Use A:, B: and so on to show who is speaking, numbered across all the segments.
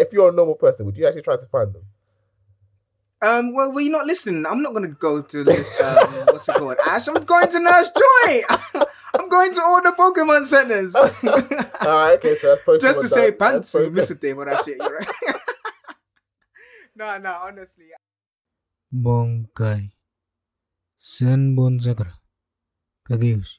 A: If you're a normal person, would you actually try to find them?
B: Um, well, were you not listening? I'm not going to go to this. Um, what's it called? Ash. I'm going to Nurse Joy. I'm going to all the Pokemon centers.
A: All right, okay, so that's Pokemon.
B: Just to say, Pantsu, Mr. Demon, that I shit, you're right. no, no, honestly.
C: Bankai. Sen Bonzakra. Kageyoshi.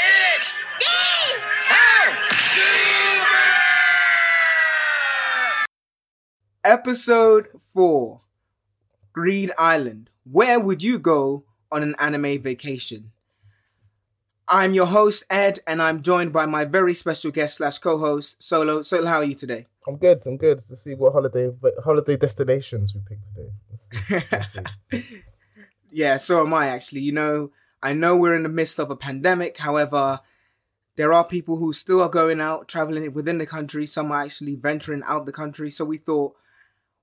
B: Episode 4 Green Island. Where would you go on an anime vacation? I'm your host, Ed, and I'm joined by my very special guest slash co-host, Solo. Solo, how are you today?
A: I'm good. I'm good. To see what holiday holiday destinations we picked today. Let's see. Let's see.
B: Yeah, so am I actually. You know, I know we're in the midst of a pandemic. However, there are people who still are going out, traveling within the country. Some are actually venturing out the country. So we thought,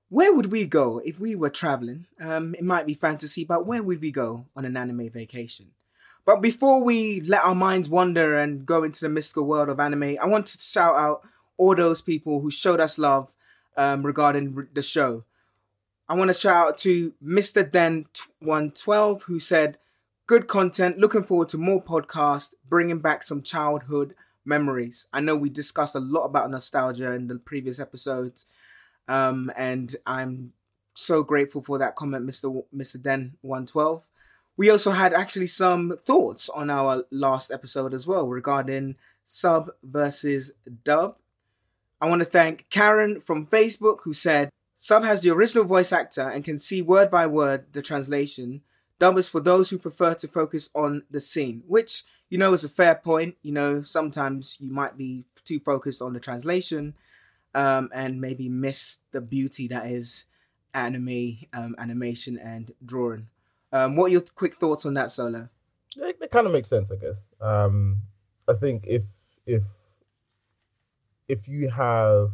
B: where would we go if we were traveling? Um, it might be fantasy, but where would we go on an anime vacation? But before we let our minds wander and go into the mystical world of anime, I want to shout out all those people who showed us love um, regarding the show. I want to shout out to Mr. Den 112 who said, Good content, looking forward to more podcasts, bringing back some childhood memories. I know we discussed a lot about nostalgia in the previous episodes, um, and I'm so grateful for that comment, Mr. Mr. Den 112. We also had actually some thoughts on our last episode as well regarding sub versus dub. I want to thank Karen from Facebook who said, Sub has the original voice actor and can see word by word the translation. Dub is for those who prefer to focus on the scene, which, you know, is a fair point. You know, sometimes you might be too focused on the translation um, and maybe miss the beauty that is anime, um, animation, and drawing. Um, what are your quick thoughts on that, Solo?
A: That, that kind of makes sense, I guess. Um, I think if if if you have,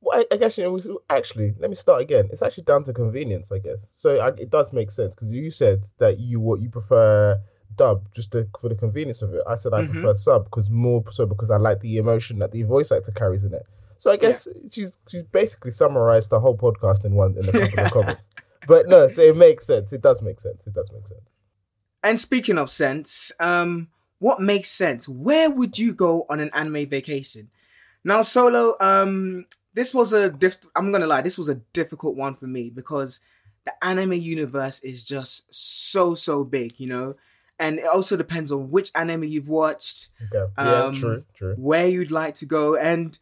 A: well, I, I guess you know. Actually, let me start again. It's actually down to convenience, I guess. So I, it does make sense because you said that you what you prefer dub just to, for the convenience of it. I said I
B: Mhm.
A: prefer sub because more so because I like the emotion that the voice actor carries in it. So I guess she's she's basically summarized the whole podcast in one in a couple of comments. But no, so it makes sense. It does make sense. It does make sense.
B: And speaking of sense, um, what makes sense? Where would you go on an anime vacation? Now, Solo, um, this was a diff- I'm gonna lie, this was a difficult one for me because the anime universe is just so so big, you know, and it also depends on which anime you've watched,
A: Okay. Yeah,
B: Um,
A: true, true.
B: where you'd like to go, and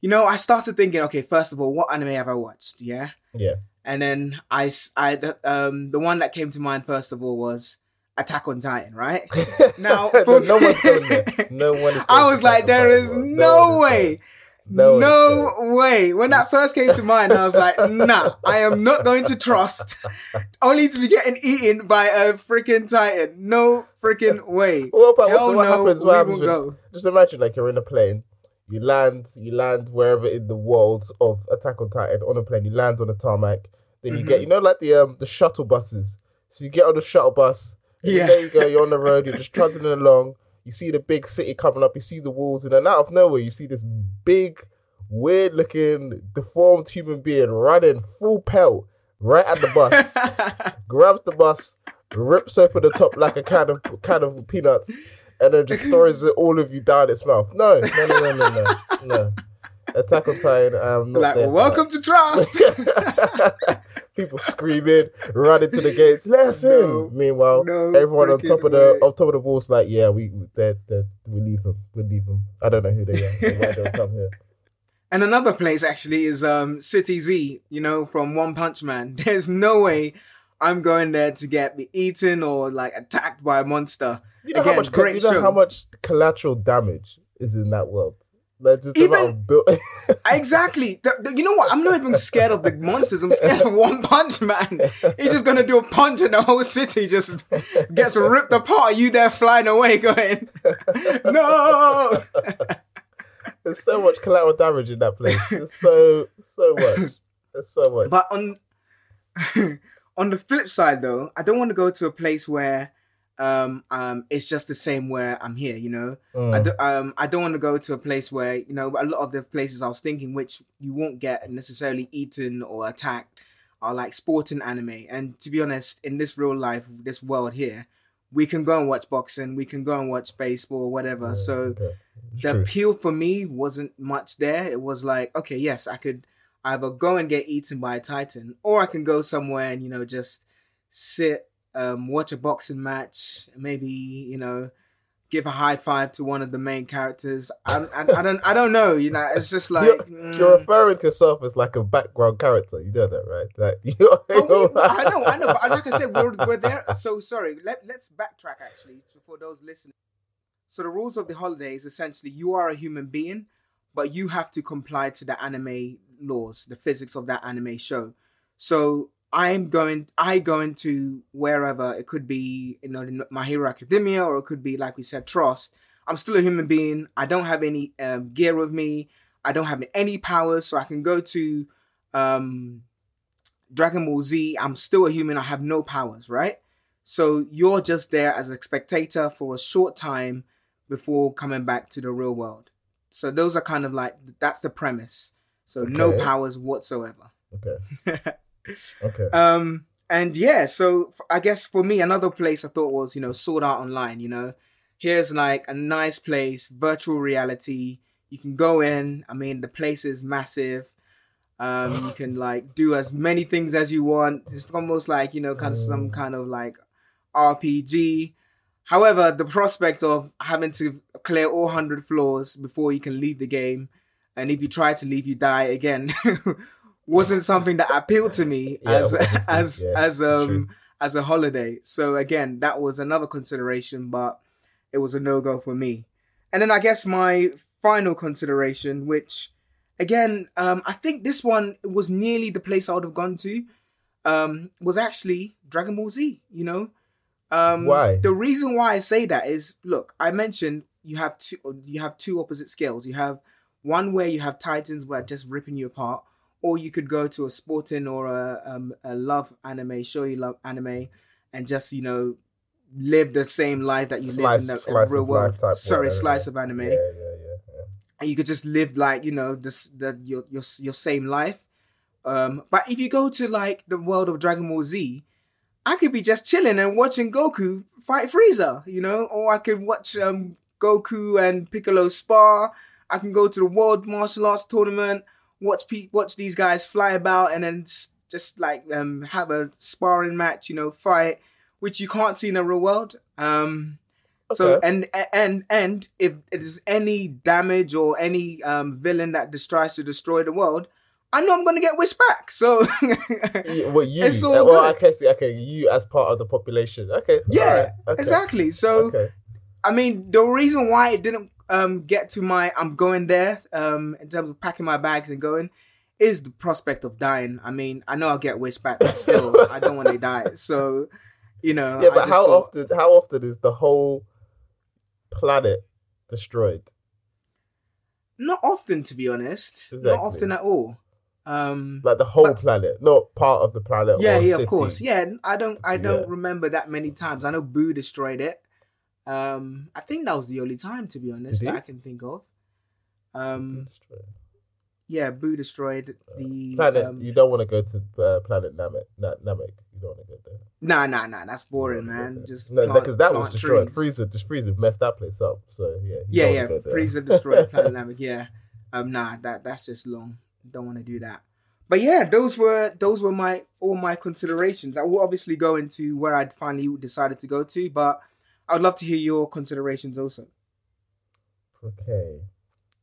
B: you know, I started thinking, okay, first of all, what anime have I watched? Yeah,
A: Yeah.
B: and then I, I, um, the one that came to mind first of all was Attack on Titan, right? Now,
A: no,
B: for-
A: no one's going there. No one is.
B: I was like, there is no
A: is
B: way.
A: No
B: No, way. When that first came to mind, I was like, nah, I am not going to Trost only to be getting eaten by a freaking Titan. No freaking way.
A: Well, but
B: Hell
A: what
B: no,
A: happens? What happens? With, just imagine, like you're in a plane. You land, you land wherever in the world of Attack on Titan on a plane. You land on a tarmac. Then you
B: Mm-hmm.
A: get, you know, like the um the shuttle buses. So you get on the shuttle bus.
B: Yeah.
A: There you go. You're on the road. You're just trundling along. You see the big city coming up. You see the walls, and then out of nowhere, you see this big, weird-looking, deformed human being running full pelt right at the bus. grabs the bus, rips open the top like a can of can of peanuts, and then just throws it, all of you down its mouth. No, no, no, no, no, no, no. Attack on Titan. I'm not
B: like,
A: there for
B: welcome to
A: Trost. People screaming, running to the gates. Listen.
B: No,
A: Meanwhile,
B: no
A: everyone on top of the
B: way.
A: on top of the walls, like, yeah, we they they we leave them, we leave them. I don't know who they are. Why they'll come here?
B: And another place actually is um City Z, you know, from One Punch Man. There's no way I'm going there to get eaten or like attacked by a monster.
A: You know
B: Again,
A: how much
B: great
A: you know
B: show.
A: how much collateral damage is in that world. Like just
B: Even- Exactly. The- the- you know what? I'm not even scared of the monsters. I'm scared of One Punch Man. He's just gonna do a punch and the whole city just gets ripped apart. You there flying away, going, no.
A: There's so much collateral damage in that place. There's so so much. There's so much.
B: But on on the flip side, though, I don't want to go to a place where um um it's just the same where I'm here. You know, I
A: Mm.
B: do, um I don't want to go to a place where you know a lot of the places I was thinking, which you won't get necessarily eaten or attacked, are like sporting anime. And to be honest, in this real life, this world here, we can go and watch boxing, we can go and watch baseball, whatever.
A: Yeah,
B: so. The
A: true.
B: appeal for me wasn't much there. It was like, okay, yes, I could either go and get eaten by a titan, or I can go somewhere and you know just sit, um, watch a boxing match, maybe you know give a high five to one of the main characters. I, I, I don't, I don't know. You know, it's just like.
A: you're,
B: mm.
A: you're referring to yourself as like a background character. You know that, right? Like you're,
B: Oh, we- I know, I know, but like I said, we're, we're there. So sorry. Let Let's backtrack actually for those listening. So the rules of the holiday is essentially you are a human being, but you have to comply to the anime laws, the physics of that anime show. So I'm going, I go into wherever it could be, you know, My Hero Academia, or it could be like we said, Trost. I'm still a human being. I don't have any um, gear with me. I don't have any powers, so I can go to um, Dragon Ball Z. I'm still a human. I have no powers, right? So you're just there as a spectator for a short time before coming back to the real world. So those are kind of like that's the premise. So no powers whatsoever.
A: okay. Okay.
B: Um, and yeah, so I guess for me, another place I thought was, you know, Sword Art Online. You know, here's like a nice place, virtual reality. You can go in. I mean, the place is massive. Um, you can like do as many things as you want. It's almost like you know, kind of some kind of like RPG. However, the prospect of having to clear all hundred floors before you can leave the game, and if you try to leave, you die again, wasn't something that appealed to me
A: Yeah,
B: as as
A: yeah,
B: as um
A: true.
B: as a holiday. So again, that was another consideration, but it was a no go for me. And then I guess my final consideration, which again, um, I think this one was nearly the place I would have gone to, um, was actually Dragon Ball Z. You know, um,
A: Why?
B: The reason why I say that is, look, I mentioned you have two, you have two opposite scales. You have one where you have Titans where just ripping you apart, or you could go to a sporting or a um, a love anime, show you love anime, and just you know live the same life that you live in the,
A: Slice
B: real world. Sorry, slice of anime
A: Yeah, yeah, yeah, yeah.
B: and you could just live like you know this the your your your same life. Um, but if you go to like the world of Dragon Ball Z, I could be just chilling and watching Goku fight Frieza, you know, or I could watch um Goku and Piccolo spar. I can go to the World Martial Arts Tournament, watch pe- watch these guys fly about, and then s- just like um have a sparring match, you know, fight, which you can't see in the real world. Um, so and and and if there's any damage or any um villain that tries to destroy the world, I know I'm gonna get wished back. So
A: Yeah, Well, you.
B: It's all
A: uh, well,
B: good.
A: I can see. Okay, you as part of the population. Okay.
B: Yeah,
A: alright, okay,
B: exactly. So
A: Okay.
B: I mean, the reason why it didn't um get to my I'm going there um in terms of packing my bags and going is the prospect of dying. I mean, I know I'll get wished back, but still, I don't want to die. So you know,
A: Yeah, but how
B: thought-
A: often? How often is the whole planet destroyed?
B: Not often, to be honest.
A: Exactly.
B: Not often at all. Um,
A: Like the whole
B: But-
A: planet, not part of the planet.
B: yeah, yeah,
A: city.
B: of course. Yeah, I don't, I don't
A: Yeah.
B: remember that many times. I know Boo destroyed it. Um, I think that was the only time, to be honest, that? I can think of. Um, yeah, Boo destroyed the
A: Planet.
B: Um,
A: you don't want to go to uh, planet Namek. Na- Namek. You don't want to go there.
B: nah, nah, nah. That's boring,
A: You don't wanna
B: man. Just
A: no, because that was destroyed.
B: trees.
A: Frieza, just Frieza messed that place up. So yeah.
B: Yeah, yeah.
A: wanna go there.
B: Frieza destroyed Planet Namek. Yeah. Um, nah, that that's just long. Don't want to do that. But yeah, those were those were my all my considerations. I will obviously go into where I'd finally decided to go to, but I would love to hear your considerations also.
A: Okay.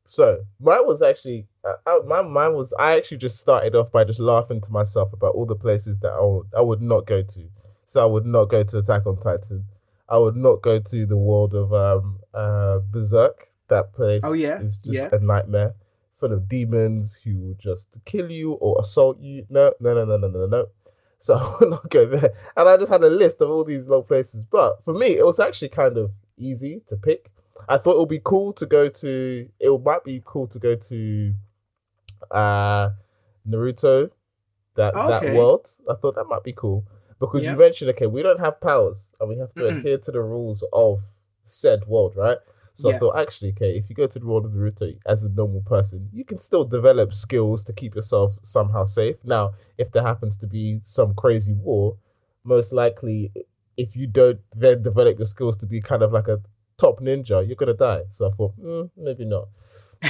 A: So mine was actually uh, my mine was I actually just started off by just laughing to myself about all the places that I would I would not go to. So I would not go to Attack on Titan. I would not go to the world of um uh Berserk. That place
B: Oh, yeah?
A: is just
B: Yeah.
A: a nightmare full of demons who will just kill you or assault you. No, no, no, no, no, no, no. So I would not go there. And I just had a list of all these little places. But for me, it was actually kind of easy to pick. I thought it would be cool to go to. It might be cool to go to uh Naruto, that that
B: Okay.
A: world. I thought that might be cool because
B: Yeah.
A: you mentioned okay, we don't have powers and we have to
B: Mm-mm.
A: adhere to the rules of said world, right? So I thought actually, okay, if you go to the world of Naruto as a normal person, you can still develop skills to keep yourself somehow safe. Now, if there happens to be some crazy war, most likely, if you don't then develop your skills to be kind of like a top ninja, you're gonna die. So I thought, mm, maybe not.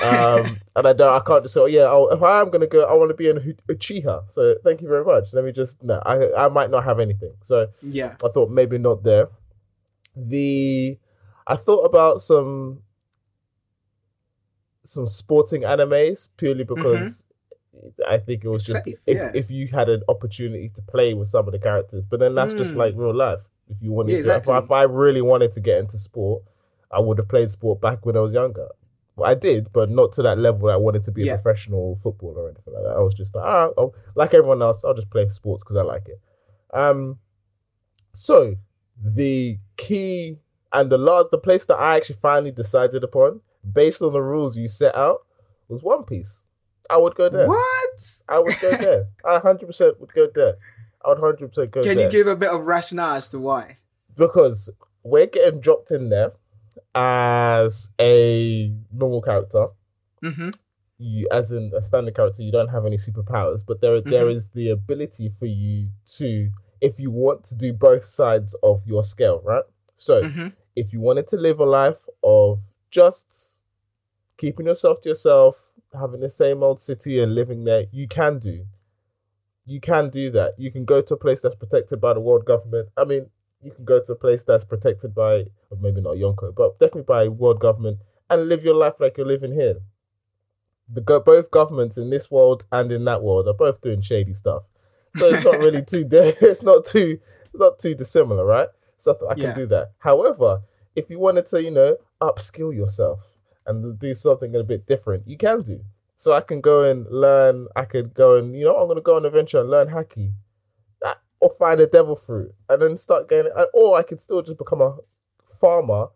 A: um, and I don't, I can't just say, oh yeah, I'll, if I am gonna go, I want to be an Uch- Uchiha. So thank you very much. Let me just, no, I, I might not have anything. So
B: Yeah.
A: I thought maybe not there. The I thought about some some sporting animes purely because I think it was just
B: Safe,
A: if
B: yeah.
A: if you had an opportunity to play with some of the characters, but then that's just
B: Mm.
A: like real life. If you wanted
B: Yeah,
A: to,
B: exactly.
A: if, I, if I really wanted to get into sport, I would have played sport back when I was younger. Well, I did, but not to that level. That I wanted to be
B: Yeah.
A: a professional footballer or anything like that. I was just like, ah, I'll- like everyone else, I'll just play sports because I like it. Um, so the key and the last, the place that I actually finally decided upon, based on the rules you set out, was One Piece. I would go there.
B: What?
A: I would go there. I hundred percent would go there. I would hundred percent go
B: Can
A: there Can
B: you give a bit of rationale as to why?
A: because we're getting dropped in there as a normal character.
B: Mm-hmm.
A: You, as in a standard character, you don't have any superpowers, but there there
B: Mhm.
A: is the ability for you to, if you want to do both sides of your scale, right? So
B: Mm-hmm.
A: If you wanted to live a life of just keeping yourself to yourself, having the same old city and living there, you can do. You can do that. You can go to a place that's protected by the world government. I mean, you can go to a place that's protected by, or maybe not Yonko, but definitely by world government and live your life like you're living here. The go- both governments in this world and in that world are both doing shady stuff, so it's not really too. It's not too. Not too dissimilar, right? So I I can
B: Yeah.
A: do that. However, if you wanted to, you know, upskill yourself and do something a bit different, you can do. So I can go and learn. I could go and you know, I'm gonna go on an adventure and learn haki, Uh, or find a devil fruit and then start getting. Or I could still just become a farmer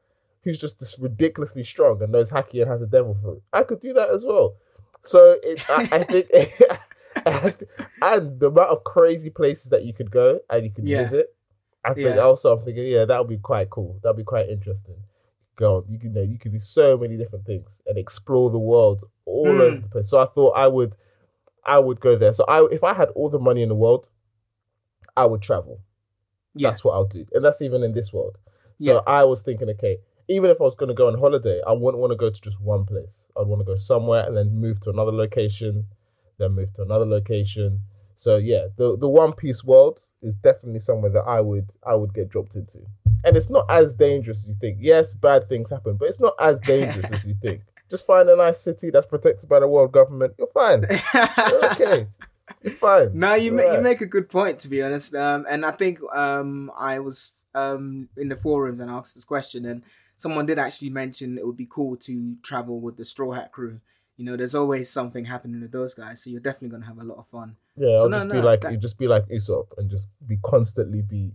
A: who's just this ridiculously strong and knows haki and has a devil fruit. I could do that as well. So it, I, I think, it to- and the amount of crazy places that you could go and you could
B: Yeah.
A: visit. I think
B: Yeah.
A: also I'm thinking, yeah, that would be quite cool. That'd be quite interesting. Go on, you can know you could do so many different things and explore the world all
B: Mm.
A: over the place. So I thought I would, I would go there. So I, if I had all the money in the world, I would travel.
B: Yeah.
A: That's what I'll do, and that's even in this world. So
B: Yeah.
A: I was thinking, okay, even if I was going to go on holiday, I wouldn't want to go to just one place. I'd want to go somewhere and then move to another location, then move to another location. So yeah, the the One Piece world is definitely somewhere that I would I would get dropped into, and it's not as dangerous as you think. Yes, bad things happen, but it's not as dangerous as you think. Just find a nice city that's protected by the world government. You're fine. You're okay. You're fine.
B: No, you
A: You're
B: make you make a good point to be honest. Um, and I think um I was um in the forums and asked this question, and someone did actually mention it would be cool to travel with the Straw Hat crew. You know, there's always something happening with those guys, so you're definitely gonna have a lot of fun.
A: Yeah,
B: So
A: I'll
B: no,
A: just
B: no,
A: be like
B: that-
A: you just be like Usopp and just be constantly be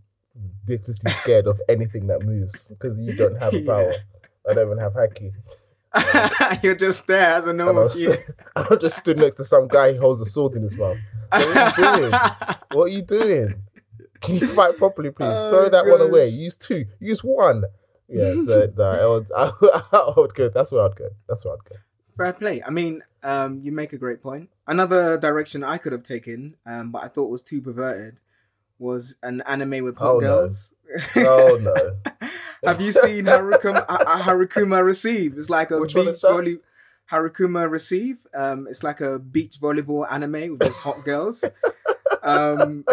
A: ridiculously scared of anything that moves because you don't have a
B: Yeah.
A: power. I don't even have haki.
B: you're just there as a
A: I
B: normal.
A: I just stood next to some guy who holds a sword in his mouth. What are you doing? What are you doing? Can you fight properly, please?
B: Oh,
A: Throw that one away. Use two. Use one. Yeah, so no, I would, I would go. That's where I'd go. That's where I'd go.
B: Fair play. I mean, um, you make a great point. Another direction I could have taken, um, but I thought was too perverted, was an anime with hot
A: Oh, no.
B: girls.
A: Oh no.
B: Have you seen Harukana, Harukana Receive? It's like a
A: Which
B: beach volley. Harukana Receive. Um, it's like a beach volleyball anime with just hot girls. Um,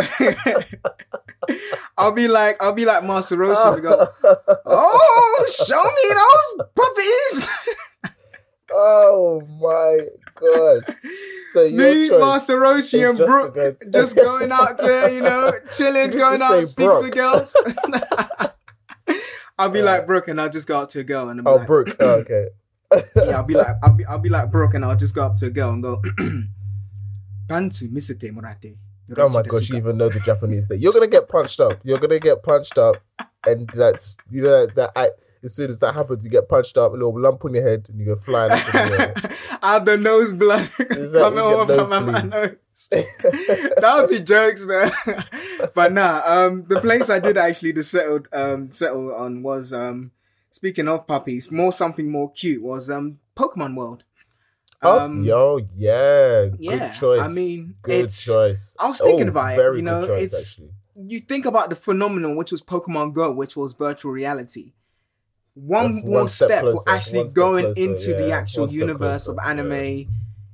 B: I'll be like, I'll be like Master Roshi. Go, oh, show me those puppies.
A: Oh my gosh. So
B: Me, Master Roshi, and Brook
A: to go-
B: just going out there, you know, chilling,
A: you
B: going out, speaking to girls. I'll be
A: Yeah.
B: like Brook and I'll just go up to a girl and I'm
A: Oh,
B: like,
A: Brook. Oh, okay.
B: yeah, I'll be like, I'll be, I'll be like Brook and I'll just go up to a girl and go, Pantsu misete morate.
A: Oh my gosh, you even know the Japanese thing. You're gonna get punched up. You're gonna get punched up, and that's you know that I, as soon as that happens, you get punched up, a little lump on your head, and you go flying up the
B: I have the nose blood
A: Exactly,
B: coming over
A: get
B: my nose. that would be jokes though. but nah, um, the place I did actually to settle um settle on was um speaking of puppies, more something more cute was um Pokemon World.
A: Oh,
B: Um,
A: yo, yeah, good choice.
B: I mean,
A: good
B: it's-
A: choice.
B: I was thinking
A: Oh,
B: about it,
A: very
B: you
A: good
B: know,
A: choice,
B: it's-
A: actually.
B: you think about the phenomenon which was Pokemon Go, which was virtual reality. One
A: That's
B: more
A: step
B: step,
A: closer,
B: actually going
A: closer,
B: into the actual universe
A: closer,
B: of anime.
A: yeah.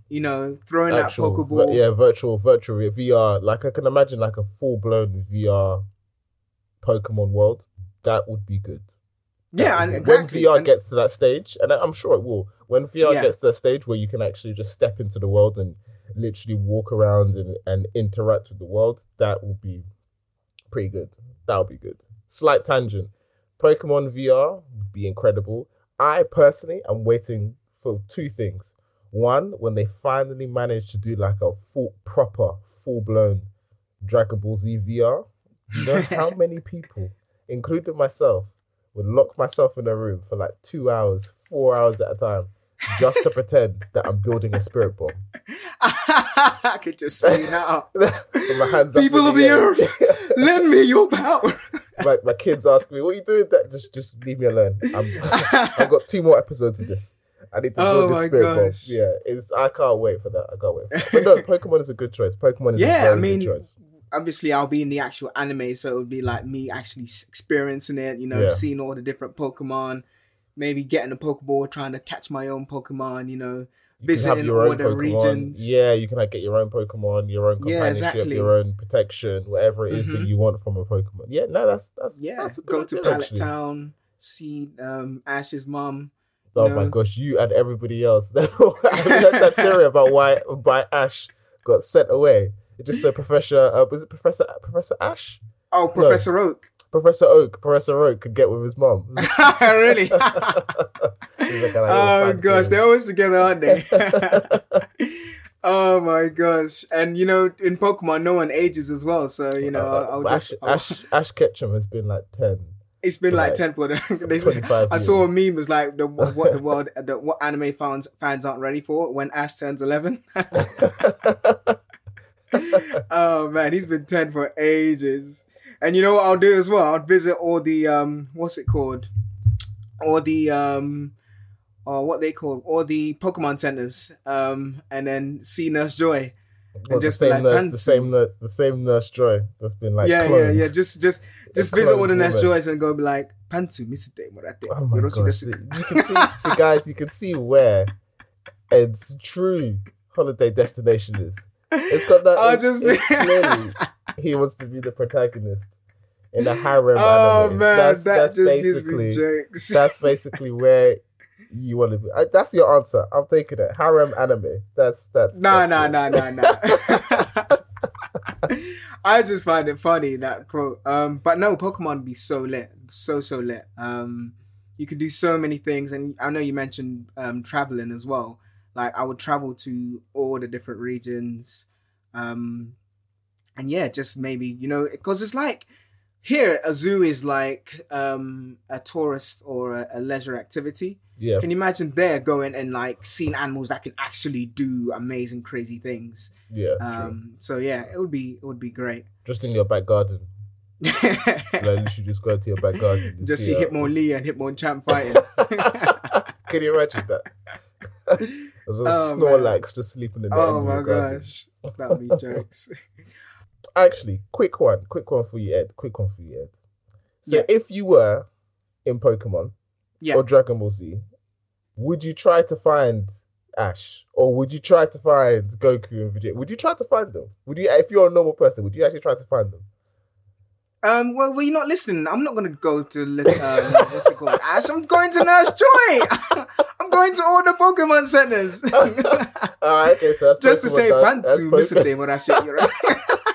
B: You know, throwing
A: Actual,
B: that Pokeball.
A: yeah, virtual, virtual VR. Like I can imagine, like a full blown VR Pokemon world. That would be good. That
B: Yeah, and exactly.
A: When VR
B: and-
A: gets to that stage, and I'm sure it will. When VR
B: Yeah.
A: gets to that stage where you can actually just step into the world and literally walk around and, and interact with the world, that will be pretty good. That would be good. Slight tangent. Pokemon VR would be incredible. I personally am waiting for two things. One, when they finally manage to do like a full, proper, full blown Dragon Ball Z VR. You know how many people, including myself, would lock myself in a room for like two hours, four hours at a time, just to pretend that I'm building a spirit bomb.
B: I could just see it now. People of the
A: air.
B: earth. Lend me your power.
A: My, my kids ask me, "What are you doing?" That just just leave me alone. I'm, I've got two more episodes of this. I need to
B: Oh
A: build
B: my
A: this spirit
B: gosh.
A: Yeah, it's I can't wait for that. I can't wait. But no, Pokemon is a good choice. Pokemon is a
B: yeah,
A: very
B: I mean,
A: good choice.
B: obviously I'll be in the actual anime, so it would be like me actually experiencing it. You know,
A: Yeah.
B: seeing all the different Pokemon, maybe getting a Pokeball, trying to catch my own Pokemon. You know,
A: You
B: visiting
A: your own Pokemon.
B: regions.
A: Yeah, you can like get your own Pokemon, your own
B: Yeah,
A: companionship,
B: exactly.
A: your own protection, whatever it is that
B: Mhm.
A: you want from a Pokemon. Yeah, no, that's that's
B: yeah.
A: That's
B: Go to Pallet
A: actually.
B: Town, see um, Ash's mom.
A: Oh
B: you
A: my gosh, you and everybody else. That theory about why why Ash got sent away. It just said Professor uh, was it Professor Professor Ash?
B: Oh, Professor Oak.
A: Professor Oak, Professor Oak could get with his mom.
B: really? Oh gosh,
A: theory.
B: they're always together, aren't they? oh my gosh! And you know, in Pokemon, no one ages as well. So you know,
A: Uh,
B: I'll, I'll just.
A: Ash, Ash Ash Ketchum has been like ten.
B: it's been like
A: like,
B: ten for the.
A: 25
B: I saw a meme was like the what the world the what anime fans fans aren't ready for when Ash turns eleven. oh man, he's been ten for ages. And you know what I'll do as well? I'll visit all the um, what's it called? All the um, or what they call all the Pokemon centers. Um, and then see Nurse Joy.
A: Well,
B: just
A: the same
B: like,
A: nurse, the same nurse, the same nurse Joy that's been like
B: yeah,
A: cloned.
B: yeah, yeah. Just just just visit all the Nurse. Joys and go be like, Pantsu, misite morate.
A: Oh my gosh!
B: desu."
A: You can see, see, guys, you can see where Ed's true holiday destination is. It's got that.
B: I'll
A: it's,
B: just be-
A: clearly he wants to be the protagonist in a harem.
B: Oh
A: anime.
B: man,
A: that's,
B: that
A: that's
B: just gives
A: basically
B: me jokes.
A: that's basically where you want to be. I, that's your answer. I'm taking it. Harem anime. That's that's.
B: Nah,
A: that's
B: nah,
A: it.
B: nah, nah, nah. I just find it funny that quote. Um, but no, Pokemon be so lit, so so lit. Um, you can do so many things, and I know you mentioned um traveling as well. Like I would travel to all the different regions, um, and yeah, just maybe you know because it's like here a zoo is like um a tourist or a, a leisure activity.
A: Yeah.
B: Can you imagine there going and like seeing animals that can actually do amazing, crazy things?
A: Yeah. true.
B: Um, so yeah, it would be it would be great.
A: Just in your back garden. Like, you should just go to your back garden. and
B: Just see
A: a-
B: Hitmonlee and Hitmonchan fighting.
A: Can you imagine that? There's
B: Oh,
A: a
B: man.
A: Snorlax just sleeping in the
B: oh my
A: garden.
B: gosh, that would be jokes.
A: Actually, quick one, quick one for you, Ed. Quick one for you, Ed. So,
B: Yeah.
A: if you were in Pokemon
B: Yeah.
A: or Dragon Ball Z, would you try to find Ash, or would you try to find Goku and Vegeta? Would you try to find them? Would you, if you're a normal person, would you actually try to find them?
B: Um, well, were you not listening? I'm not gonna go to um, what's it called? Ash, I'm going to Nurse Joy. I'm going to all the Pokemon centers.
A: Alright, okay, so that's
B: Just to say
A: done. That's
B: pantsu,
A: Pokemon-
B: Mr. What I shit you're right.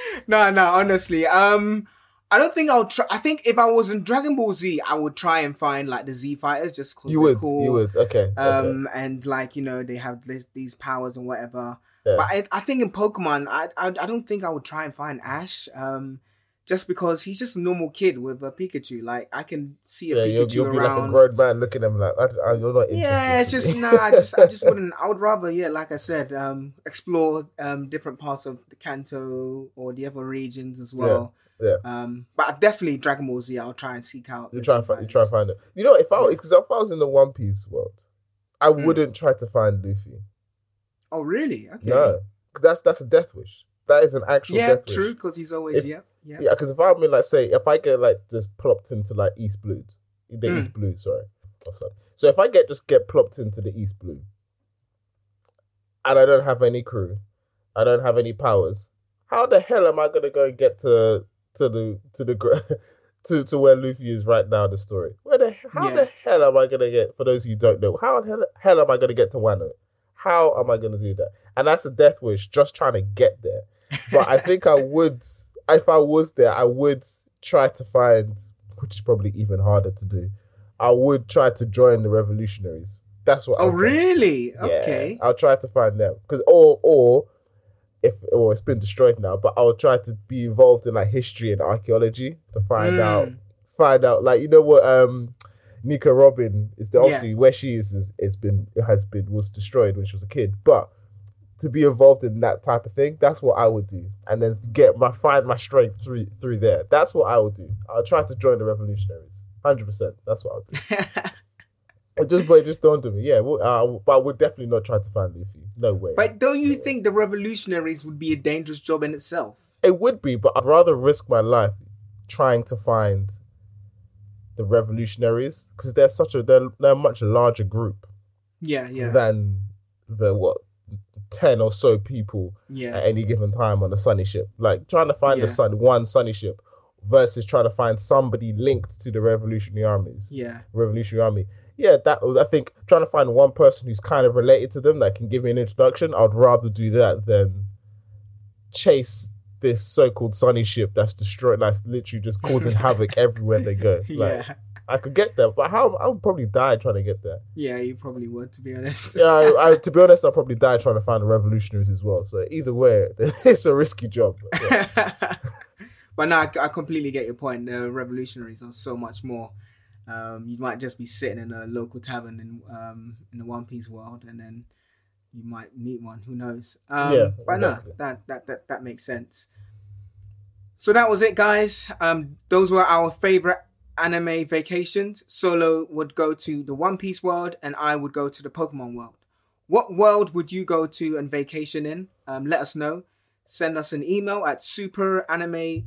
B: no, no, honestly. Um I don't think I'll try I think if I was in Dragon Ball Z, I would try and find like the Z fighters just cause
A: You
B: they're
A: would,
B: cool.
A: you would. Okay. okay.
B: Um and like, you know, they have this, these powers and whatever.
A: Yeah.
B: But I, I think in Pokemon, I, I I don't think I would try and find Ash. Um just because he's just a normal kid with a Pikachu. Like I can see a
A: yeah, you'll,
B: Pikachu
A: you'll be like a grown man looking at him like, I, I, you're not interested.
B: Yeah, it's just nah. I just I just wouldn't. I would rather yeah, like I said, um, explore um different parts of the Kanto or the other regions as well.
A: yeah.
B: Um, but definitely Dragon Ball Z. I'll try and seek out.
A: You try and find, you try and find it. You know, if I because if I was in the One Piece world, I
B: Mm.
A: wouldn't try to find Luffy.
B: Oh really? Okay.
A: No, that's that's a death wish. That is an actual
B: Yeah,
A: death
B: true. Because he's always
A: If-
B: yeah, yeah.
A: Yeah, because if I'm in like say if I get like just plopped into like East Blue, the
B: Mm.
A: East Blue, sorry, oh, sorry. So if I get just get plopped into the East Blue, and I don't have any crew, I don't have any powers, how the hell am I gonna go and get to to the to the to to where Luffy is right now? The story. Where the how
B: Yeah.
A: the hell am I gonna get? For those who don't know, how the hell, hell am I gonna get to Wano? How am I gonna do that? And that's a death wish, just trying to get there but I think I would, if I was there, I would try to find, which is probably even harder to do. I would try to join the revolutionaries. That's what.
B: Oh
A: I'll
B: really?
A: Yeah,
B: Okay.
A: I'll try to find them because, or or if or it's been destroyed now, but I'll try to be involved in like history and archaeology to find
B: Mm.
A: out, find out like you know what um. Nico Robin is the
B: Yeah.
A: obviously where she is is it's been it has been was destroyed when she was a kid, but to be involved in that type of thing, that's what I would do, and then get my find my strength through through there. That's what I would do. I'll try to join the revolutionaries, hundred percent. That's what I'll do. It just but it just dawned on me. Yeah, well, uh, but I would definitely not try to find Luffy. No way.
B: but don't you think the revolutionaries would be a dangerous job in itself?
A: it would be, but I'd rather risk my life trying to find the revolutionaries because they're such a they're, they're a much larger group
B: Yeah, yeah,
A: than the what ten or so people
B: yeah.
A: at any given time on a sunny ship. Like trying to find the sun one sunny ship versus trying to find somebody linked to the revolutionary armies.
B: Yeah,
A: Revolutionary army. Yeah, that I think trying to find one person who's kind of related to them that can give me an introduction. I'd rather do that than chase this so-called sunny ship that's destroyed, that's literally just causing havoc everywhere they go. Like
B: yeah,
A: I could get there, but how I would probably die trying to get there.
B: yeah. You probably would, to be honest.
A: Yeah, I, I, to be honest, I'll probably die trying to find the revolutionaries as well. So either way, it's a risky job. But yeah.
B: but no, I, I completely get your point. The revolutionaries are so much more. Um, you might just be sitting in a local tavern in um, in the One Piece world, and then you might meet one. Who knows? Um,
A: Yeah,
B: but no, that, that that that makes sense. So that was it, guys. Um, those were our favorite anime vacations. Solo would go to the One Piece world, and I would go to the Pokemon world. What world would you go to and vacation in? Um, let us know. Send us an email at superanimepodcast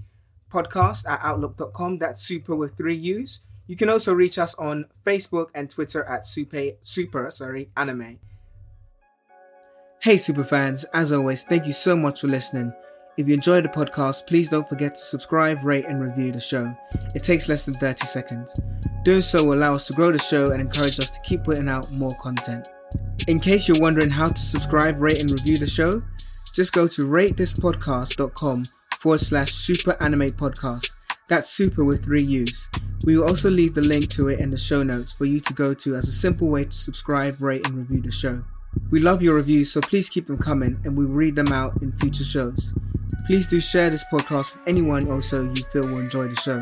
B: at outlook.com. That's super with three U's. You can also reach us on Facebook and Twitter at super, super sorry, anime. Hey, super fans, as always, thank you so much for listening. If you enjoyed the podcast, please don't forget to subscribe, rate, and review the show. It takes less than 30 seconds. Doing so will allow us to grow the show and encourage us to keep putting out more content. In case you're wondering how to subscribe, rate, and review the show, just go to ratethispodcast.com forward slash super anime podcast. That's super with three U's. We will also leave the link to it in the show notes for you to go to as a simple way to subscribe, rate, and review the show. We love your reviews, so please keep them coming and we'll read them out in future shows. Please do share this podcast with anyone also you feel will enjoy the show.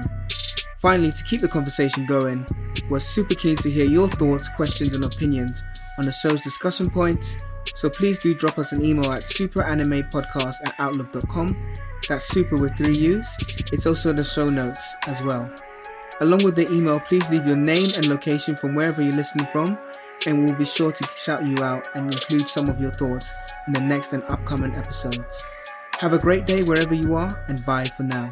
B: Finally, to keep the conversation going, we're super keen to hear your thoughts, questions, and opinions on the show's discussion points. So please do drop us an email at superanimepodcast at outlook.com. That's super with three U's. It's also in the show notes as well. Along with the email, please leave your name and location from wherever you're listening from, and we'll be sure to shout you out and include some of your thoughts in the next and upcoming episodes. Have a great day wherever you are, and bye for now.